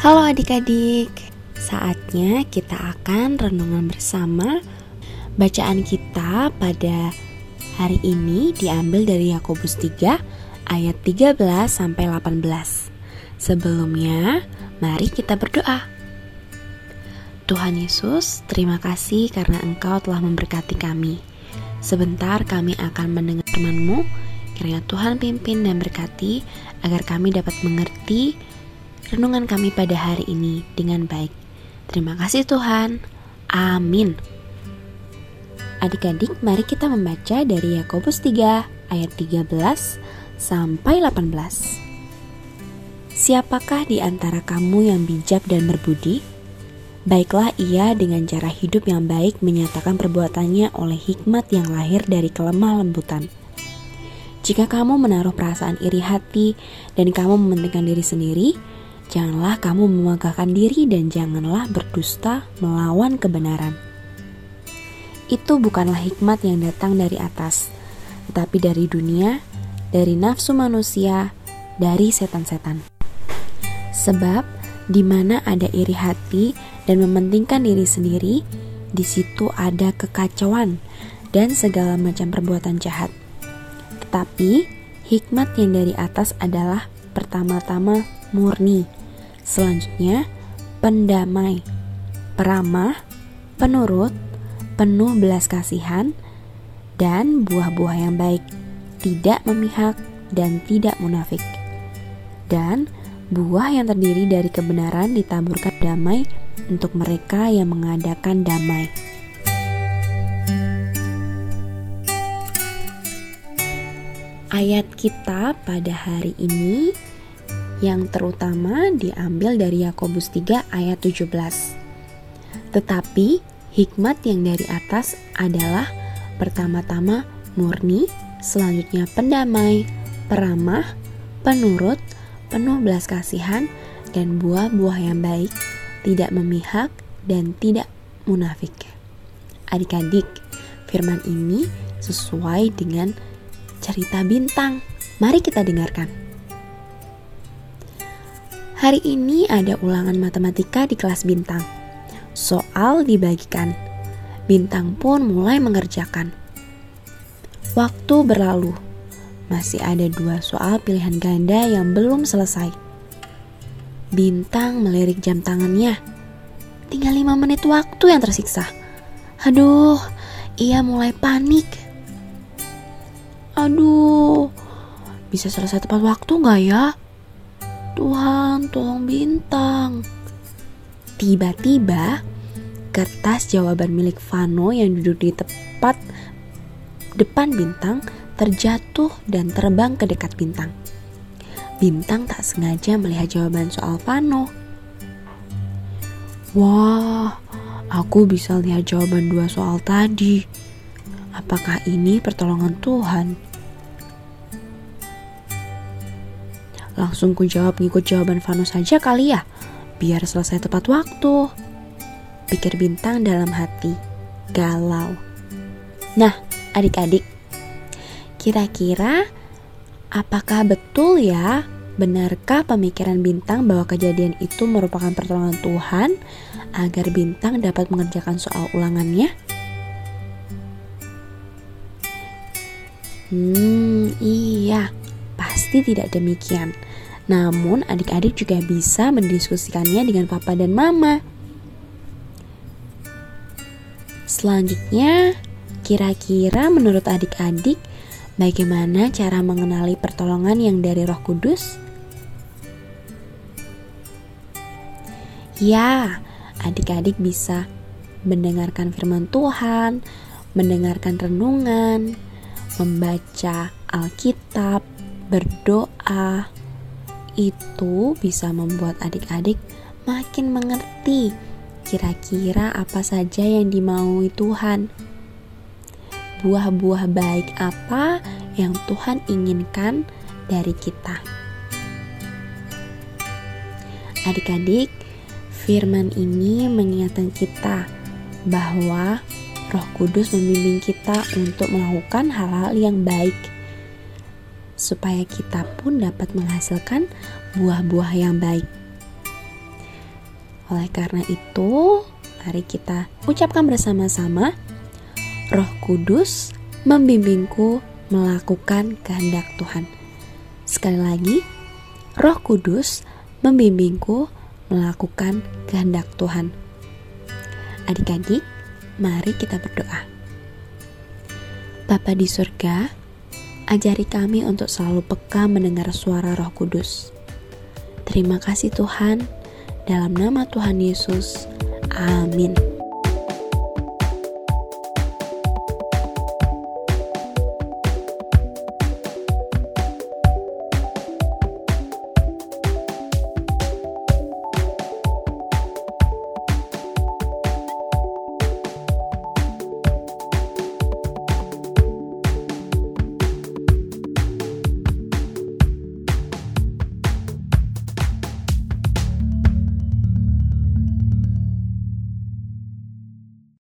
Halo adik-adik, saatnya kita akan renungan bersama. Bacaan kita pada hari ini diambil dari Yakobus 3 ayat 13 sampai 18. Sebelumnya, mari kita berdoa. Tuhan Yesus, terima kasih karena Engkau telah memberkati kami. Sebentar kami akan mendengar firman-Mu, kiranya Tuhan pimpin dan berkati agar kami dapat mengerti renungan kami pada hari ini dengan baik. Terima kasih Tuhan. Amin. Adik-adik, mari kita membaca dari Yakobus 3 ayat 13 sampai 18. Siapakah di antara kamu yang bijak dan berbudi? Baiklah ia dengan cara hidup yang baik menyatakan perbuatannya oleh hikmat yang lahir dari kelemah lembutan. Jika kamu menaruh perasaan iri hati dan kamu mementingkan diri sendiri, Janganlah kamu memegahkan diri dan janganlah berdusta melawan kebenaran. Itu bukanlah hikmat yang datang dari atas, tetapi dari dunia, dari nafsu manusia, dari setan-setan. Sebab di mana ada iri hati dan mementingkan diri sendiri, di situ ada kekacauan dan segala macam perbuatan jahat. Tetapi hikmat yang dari atas adalah pertama-tama murni Selanjutnya, pendamai, peramah, penurut, penuh belas kasihan, dan buah-buah yang baik, tidak memihak dan tidak munafik. Dan buah yang terdiri dari kebenaran ditaburkan damai untuk mereka yang mengadakan damai. Ayat kita pada hari ini yang terutama diambil dari Yakobus 3 ayat 17. Tetapi hikmat yang dari atas adalah pertama-tama murni, selanjutnya pendamai, peramah, penurut, penuh belas kasihan, dan buah-buah yang baik, tidak memihak dan tidak munafik. Adik-adik, firman ini sesuai dengan cerita bintang. Mari kita dengarkan. Hari ini ada ulangan matematika di kelas Bintang. Soal dibagikan. Bintang pun mulai mengerjakan. Waktu berlalu. Masih ada dua soal pilihan ganda yang belum selesai. Bintang melirik jam tangannya. Tinggal lima menit waktu yang tersiksa. Aduh, ia mulai panik. Aduh, bisa selesai tepat waktu nggak ya? Tuhan, tolong bintang. Tiba-tiba, kertas jawaban milik Vano yang duduk di tepat depan bintang terjatuh dan terbang ke dekat bintang. Bintang tak sengaja melihat jawaban soal Vano. Wah, aku bisa lihat jawaban dua soal tadi. Apakah ini pertolongan Tuhan? Langsung ku jawab ngikut jawaban Vano saja kali ya, biar selesai tepat waktu. Pikir bintang dalam hati, galau. Nah, adik-adik, kira-kira apakah betul ya Benarkah pemikiran bintang bahwa kejadian itu merupakan pertolongan Tuhan agar bintang dapat mengerjakan soal ulangannya? Hmm, iya, pasti tidak demikian. Namun, adik-adik juga bisa mendiskusikannya dengan papa dan mama. Selanjutnya, kira-kira menurut adik-adik, bagaimana cara mengenali pertolongan yang dari Roh Kudus? Ya, adik-adik bisa mendengarkan firman Tuhan, mendengarkan renungan, membaca Alkitab, berdoa, itu bisa membuat adik-adik makin mengerti kira-kira apa saja yang dimaui Tuhan. Buah-buah baik apa yang Tuhan inginkan dari kita. Adik-adik, firman ini mengingatkan kita bahwa Roh Kudus membimbing kita untuk melakukan hal-hal yang baik supaya kita pun dapat menghasilkan buah-buah yang baik. Oleh karena itu, mari kita ucapkan bersama-sama, Roh Kudus membimbingku melakukan kehendak Tuhan. Sekali lagi, Roh Kudus membimbingku melakukan kehendak Tuhan. Adik-adik, mari kita berdoa. Bapa di surga, ajari kami untuk selalu peka mendengar suara Roh Kudus. Terima kasih Tuhan, dalam nama Tuhan Yesus. Amin.